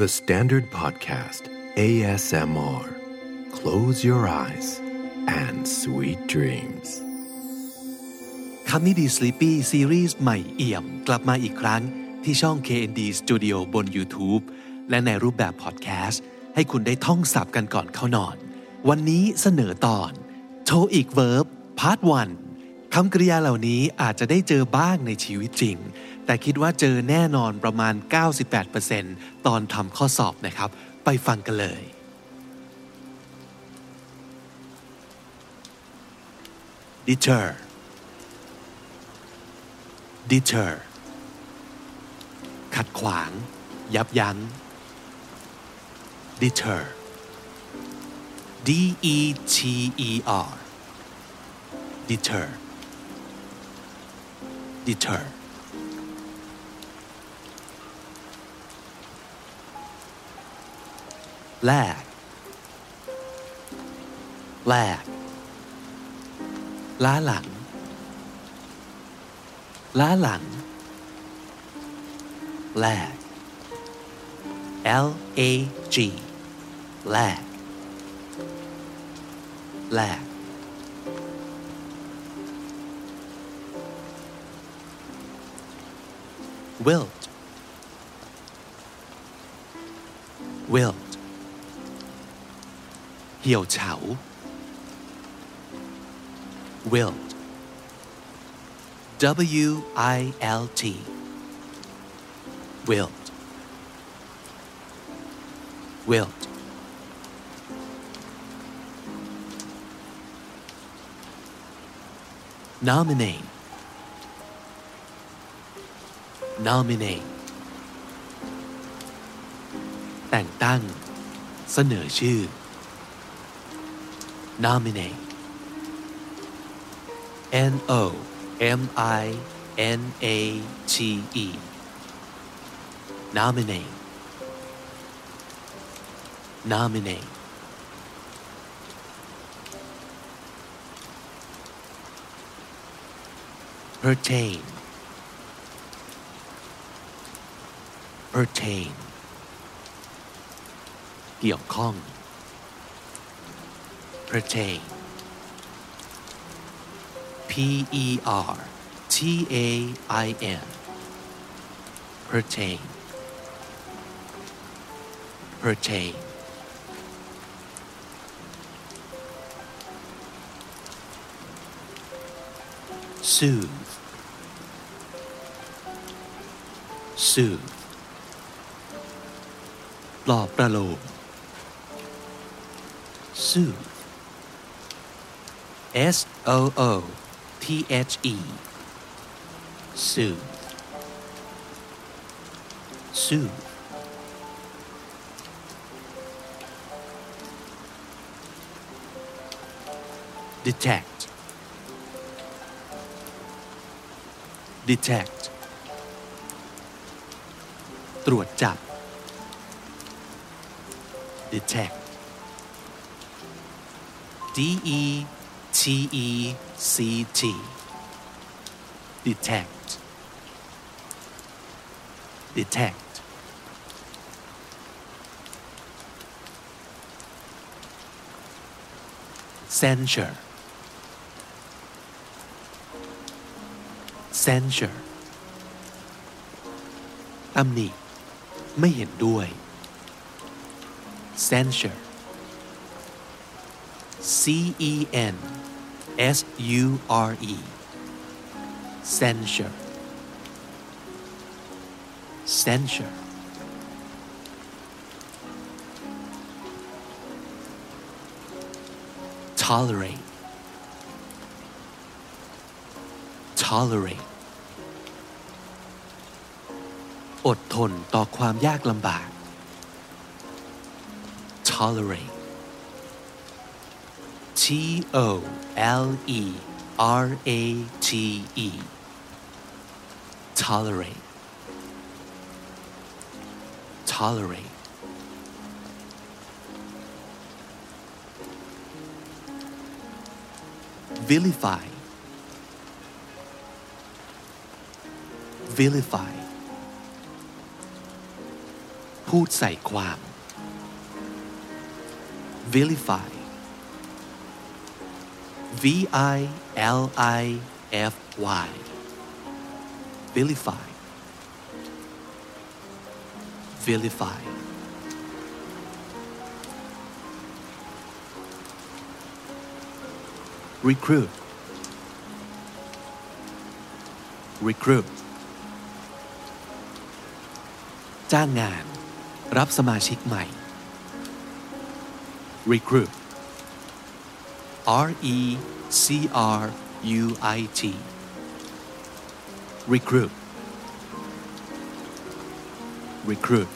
The Standard Podcast ASMR Close your eyes and sweet dreams คำนี้ดี Sleepy ซีรีส์ใหม่เอี่ยม กลับมาอีกครั้งที่ช่อง KND Studio บน YouTube และในรูปแบบพอดแคสต์ให้คุณได้ท่องสับกันก่อนเข้านอน วันนี้เสนอตอนโทอีกเวิร์บพาร์ทวันคำกริยาเหล่านี้อาจจะได้เจอบ้างในชีวิตจริง แต่คิดว่าเจอแน่นอนประมาณ 98%ตอนทำข้อสอบนะครับ ไปฟังกันเลย deter deter ขัดขวาง ยับยั้ง deter d e t e r deter deter แลกแลกล้าหลัง ล้าหลัง แลก L A G แลก แลก wilt wilt เหี่ยวเฉา wilt W I L T wilt wilt nominate nominate แต่งตั้ง เสนอชื่อ nominate N O M I N A T E nominate nominate pertain pertain เกี่ยวข้อง pertain P E R T A I N pertain pertain soothe soothe ปลอบประโลม soothe S O O T H E soothe soothe detect detect ตรวจจับ detect D E T E C T detect detect censure censure ตำหนิไม่เห็นด้วย censure C E N S U R E censure censure tolerate tolerate อดทนต่อความยากลำบาก tolerate T O L E R A T E tolerate tolerate vilify vilify พูดใส่ความ vilify v i l i f y vilify vilify recruit recruit จ้างงาน รับสมาชิกใหม่ recruit R E C R U I T recruit recruit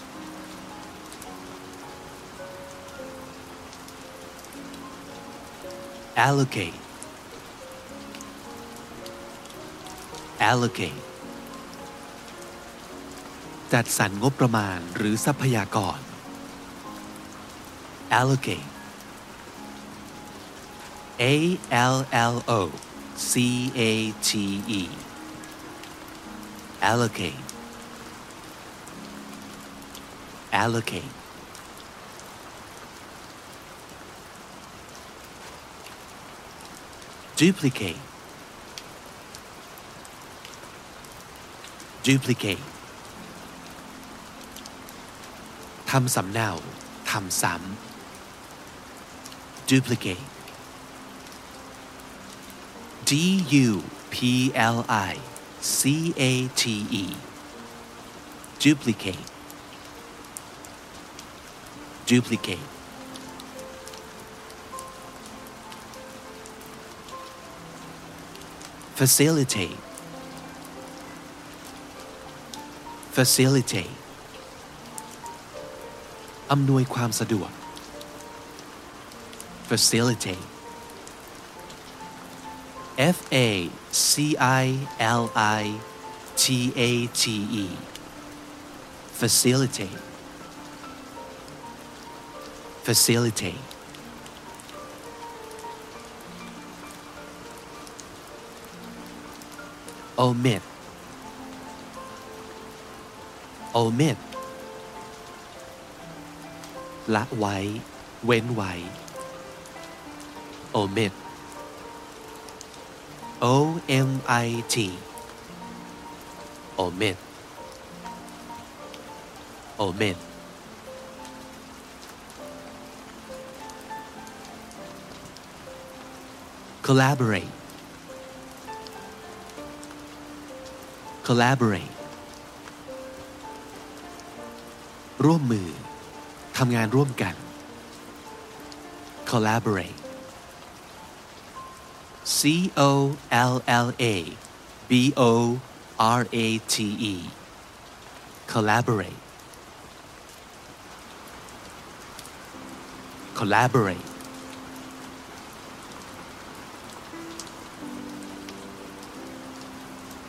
allocate allocate จัดสรรงบประมาณหรือทรัพยากร allocate A L L O C A T E allocate allocate duplicate duplicate ทำสำเนา ทำซ้ำ duplicate D U P L I C A T E duplicate duplicate facilitate facilitate อำนวยความสะดวก facilitate F A C I L I T A T E facilitate facilitate omit omit ละไว้ เว้นไว้ omit O M I T omit omit collaborate collaborate ร่วมมือ ทำงานร่วมกัน collaborate C O L L A B O R A T E collaborate collaborate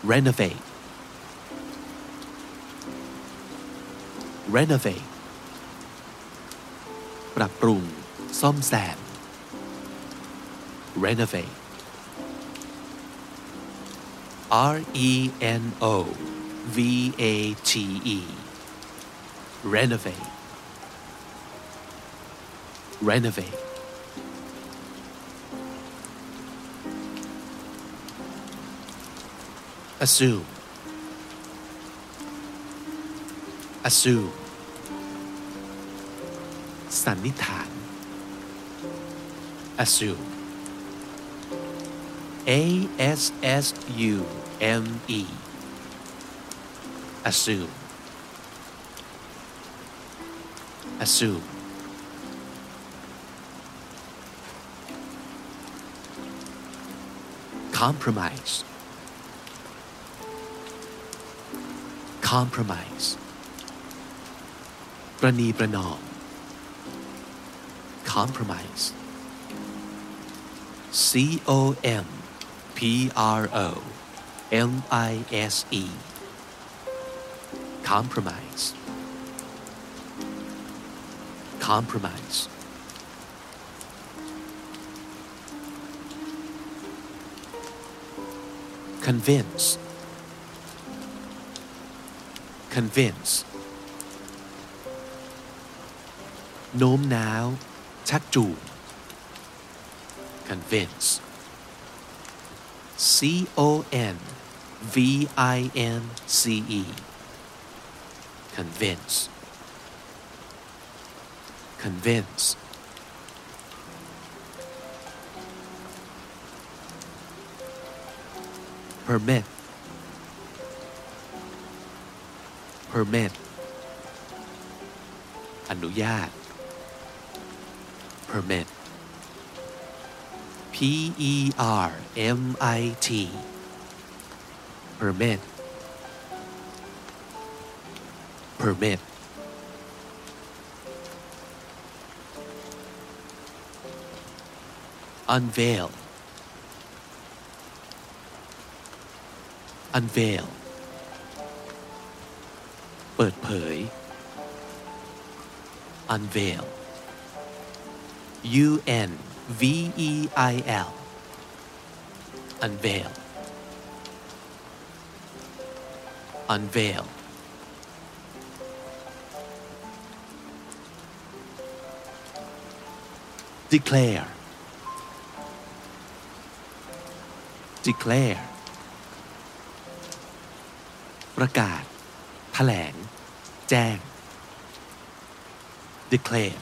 renovate renovate ปรับปรุง ซ่อมแซม renovate R E N O V A T E renovate renovate assume assume สันนิษฐาน assume A S S U M E assume assume compromise compromise ประนีประนอม compromise C O M P R O M I S E compromise compromise convince convince โน้มน้าว ชักจูง convince C O N V I N C E convince convince permit permit อนุญาต permit P E R M I T permit permit unveil unveil เปิดเผย unveil U N V E I L unveil unveil declare declare ประกาศ แถลง แจ้ง declare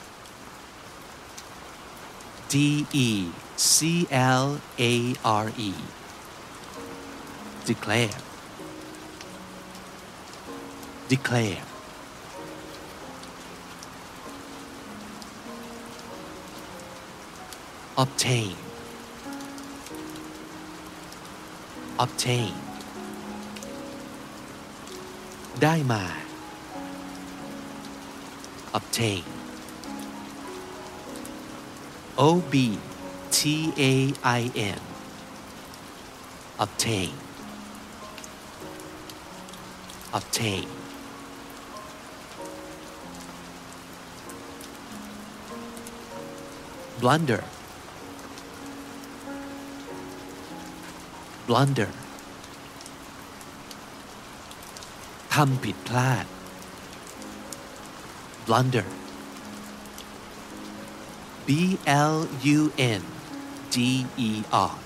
D E C L A R E declare declare obtain obtain ได้มา obtain O B T A I N obtain obtain blunder blunder ทำผิดพลาด blunder B L U N D E R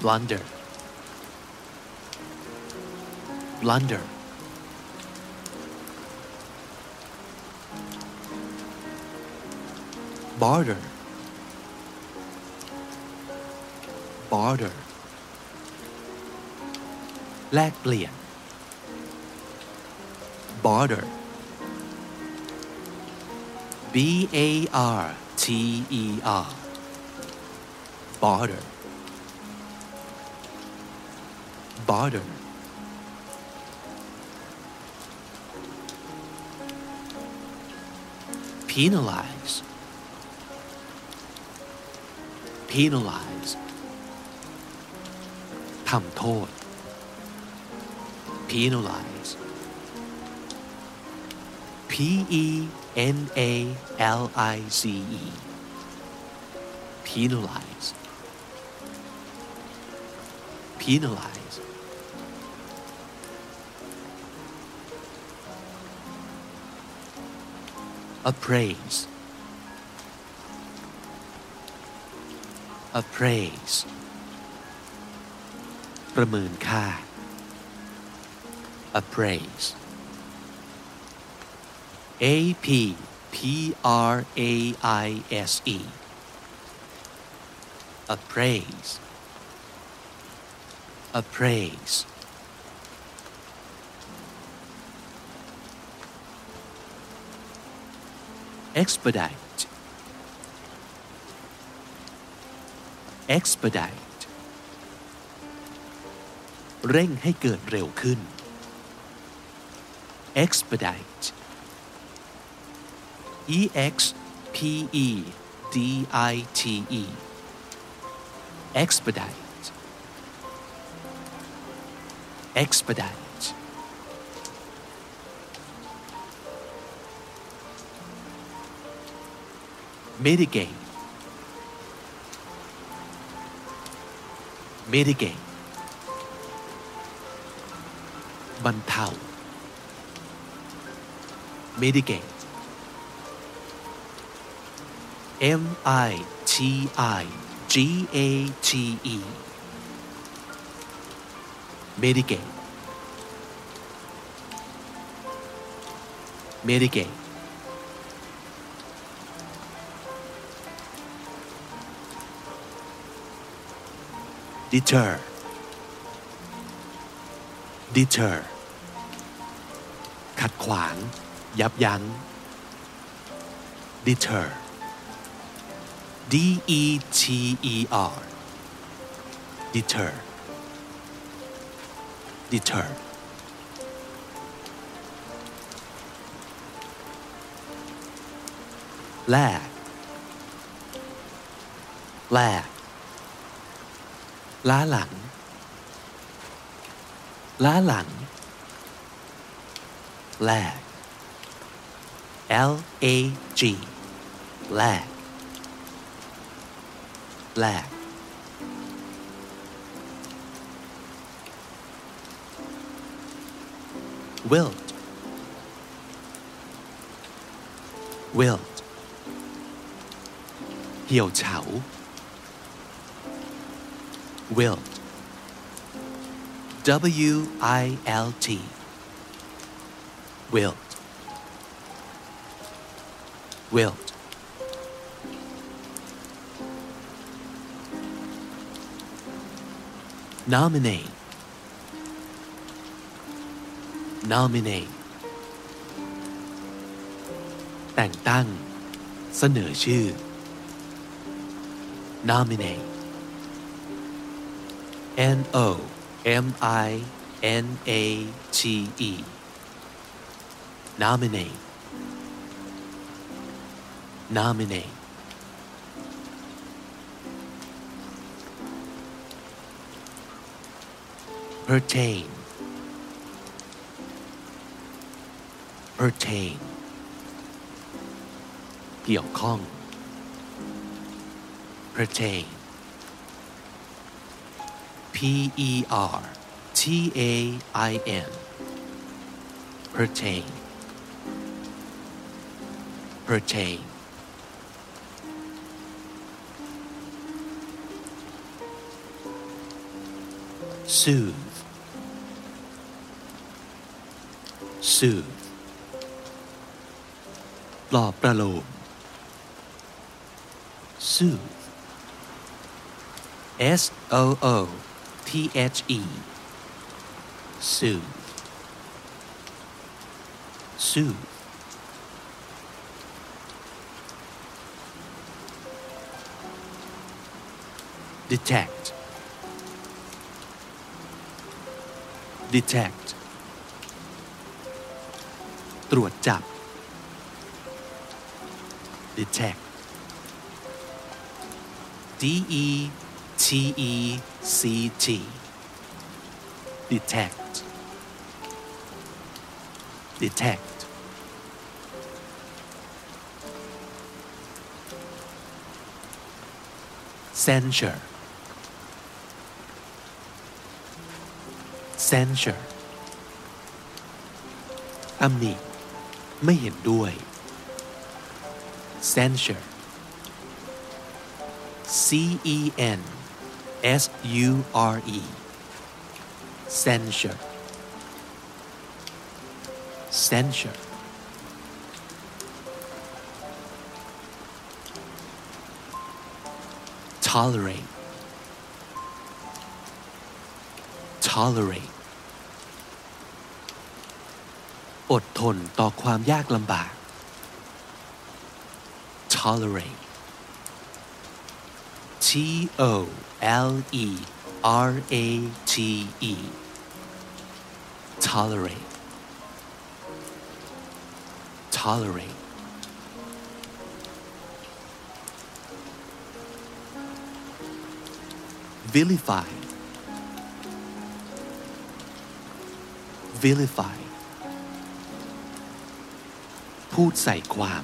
blunder blunder barter barter แลกเปลี่ยน barter B A R T E R barter barter penalize penalize ทำโทษ penalize P E N A L I Z E penalize penalize appraise appraise ประเมินค่า appraise A P P R A I S E appraise appraise expedite expedite เร่งให้เกิดเร็วขึ้น expedite E X P E D I T E expedite expedite mitigate mitigate บรรเทา mitigate M I T I G A T E mitigate mitigate deter deter ขัดขวาง ยับยั้ง deter D E T E R deter deter แลกแลกล้าหลัง ล้าหลัง แลก L A G แลก แลก wilt wilt เหี่ยวเฉา wilt W I L T wilt wilt nominate nominate แต่งตั้ง เสนอชื่อ nominate N O M I N A T E nominate nominate pertain pertain เกี่ยวข้อง pertain P E R T A I N pertain pertain soothe soothe ปลอบประโลม soothe S O O T H E soothe soothe detect detect ตรวจจับ detect D E T E C T detect detect censure censure ตำหนิ ไม่เห็นด้วย censure C E N S U R E censure censure tolerate tolerate อดทนต่อความยากลำบาก tolerate T O L E R A T E tolerate tolerate vilify vilify พูดใส่ความ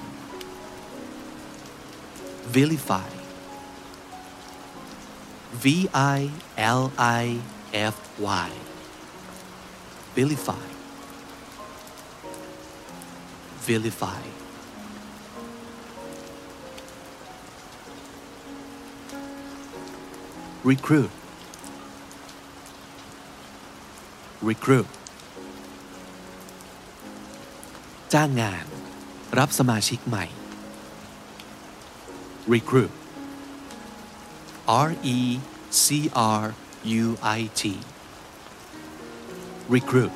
vilify. V i l i f y. Vilify. Vilify. Recruit. Recruit. จ้างงาน รับสมาชิกใหม่ recruit R E C R U I T recruit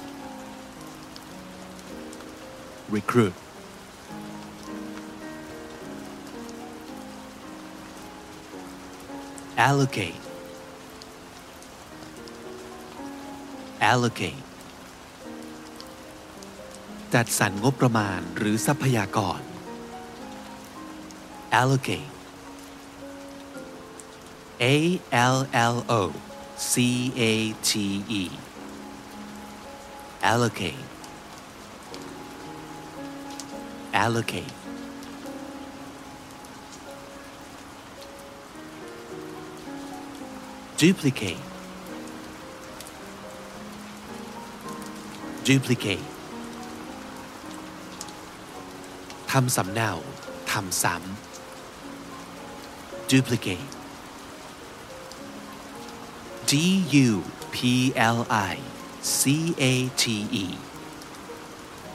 recruit allocate allocate จัดสรรงบประมาณหรือทรัพยากร allocate A L L O C A T E allocate allocate duplicate duplicate ทำสำเนา ทำซ้ำ duplicate D U P L I C A T E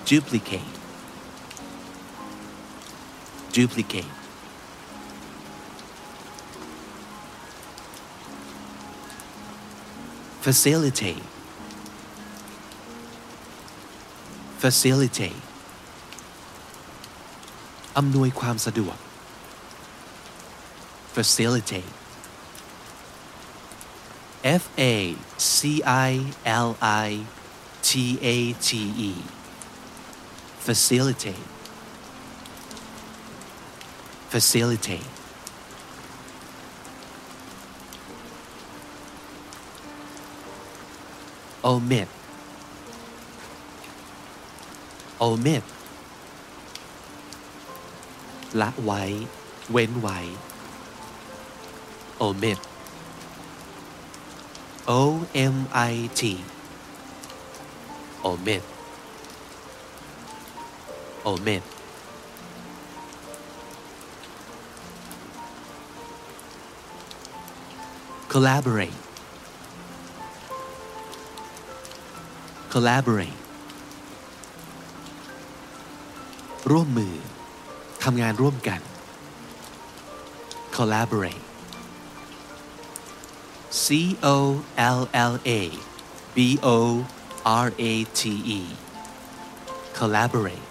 duplicate duplicate facilitate facilitate อำนวยความสะดวก facilitate F A C I L I T A T E facilitate facilitate omit omit ละไว้ เว้นไว้ omit O M I T omit omit collaborate collaborate ร่วมมือ ทำงานร่วมกัน collaborate C O L L A B O R A T E collaborate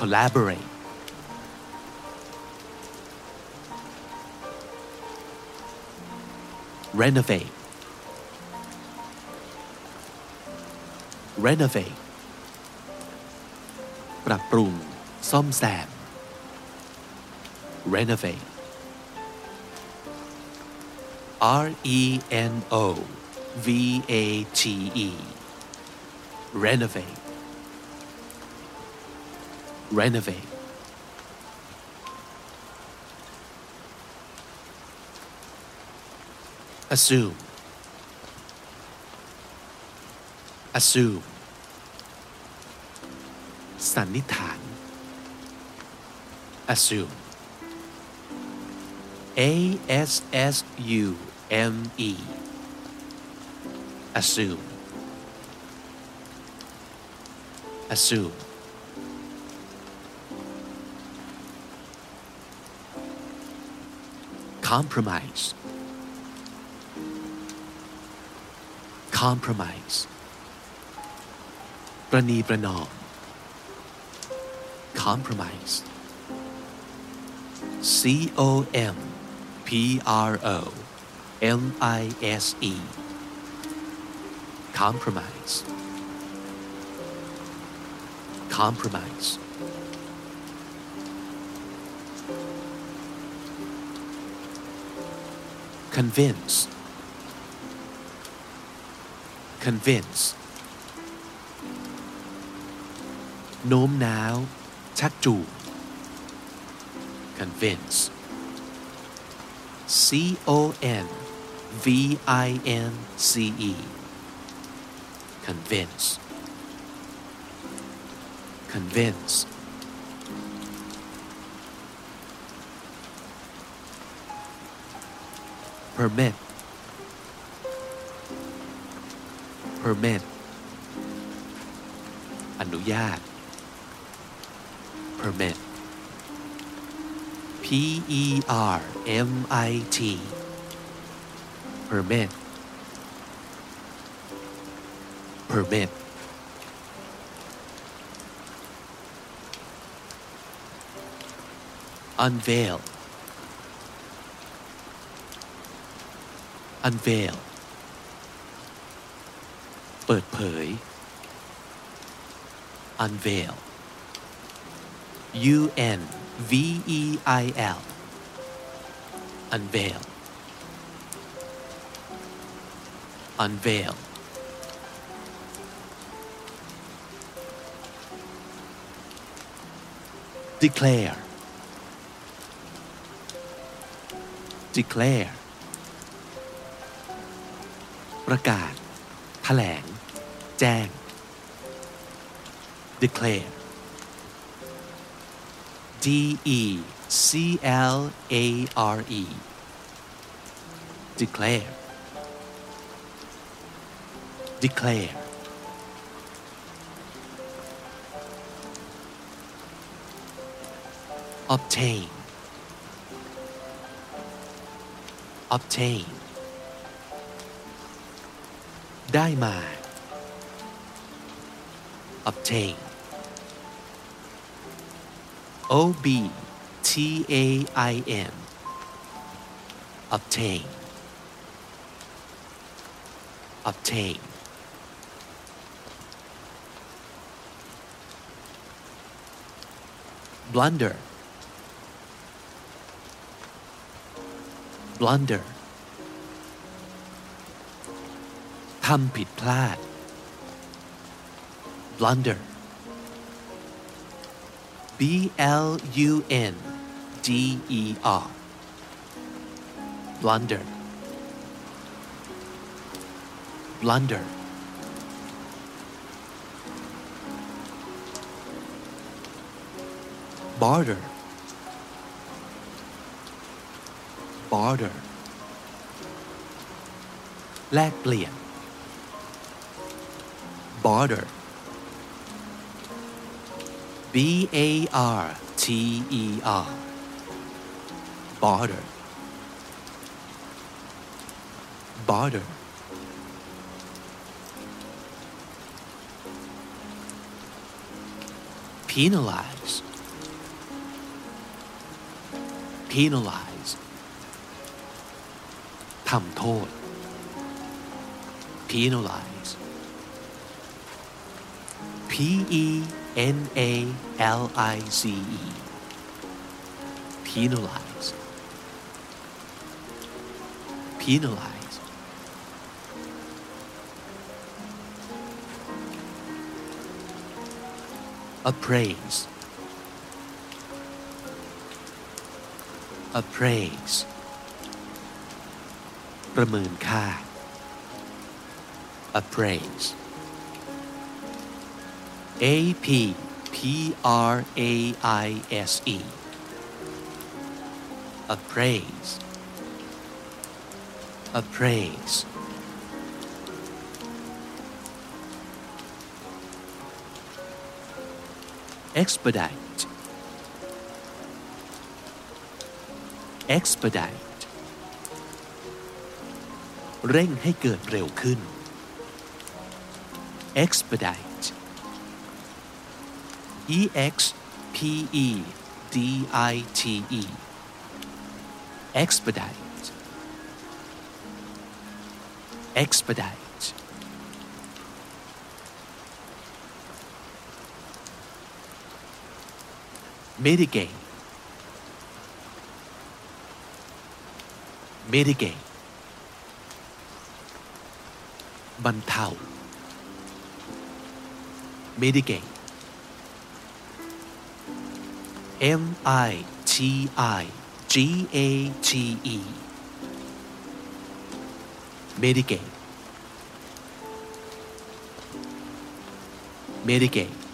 collaborate renovate renovate ปรับปรุง ซ่อมแซม renovate R E N O V A T E renovate renovate assume assume สันนิษฐาน assume A S S U M E assume assume compromise compromise ประนีประนอม compromise C O M P R O M I S E compromise compromise convince convince โน้มน้าว ชักจูง convince C O N V I N C E convince convince permit permit อนุญาต permit P E R M I T permit permit unveil unveil เปิดเผย unveil U N V E I L unveil unveil declare declare ประกาศ แถลง แจ้ง declare D E C L A R E declare declare obtain obtain ได้มา obtain O B T A I N obtain obtain blunder blunder ทำผิดพลาด blunder B L U N D E R blunder blunder barter barter แลกเปลี่ยน barter B A R T E R barter barter penalize penalize ทำโทษ penalize P E N A L I Z E penalize penalize appraise appraise ประเมินค่า appraise A P P R A I S E appraise appraise expedite expedite เร่งให้เกิดเร็วขึ้น expedite E X P E D I T E expedite expedite mitigate mitigate บรรเทา mitigate M I T I G A T E. Mitigate mitigate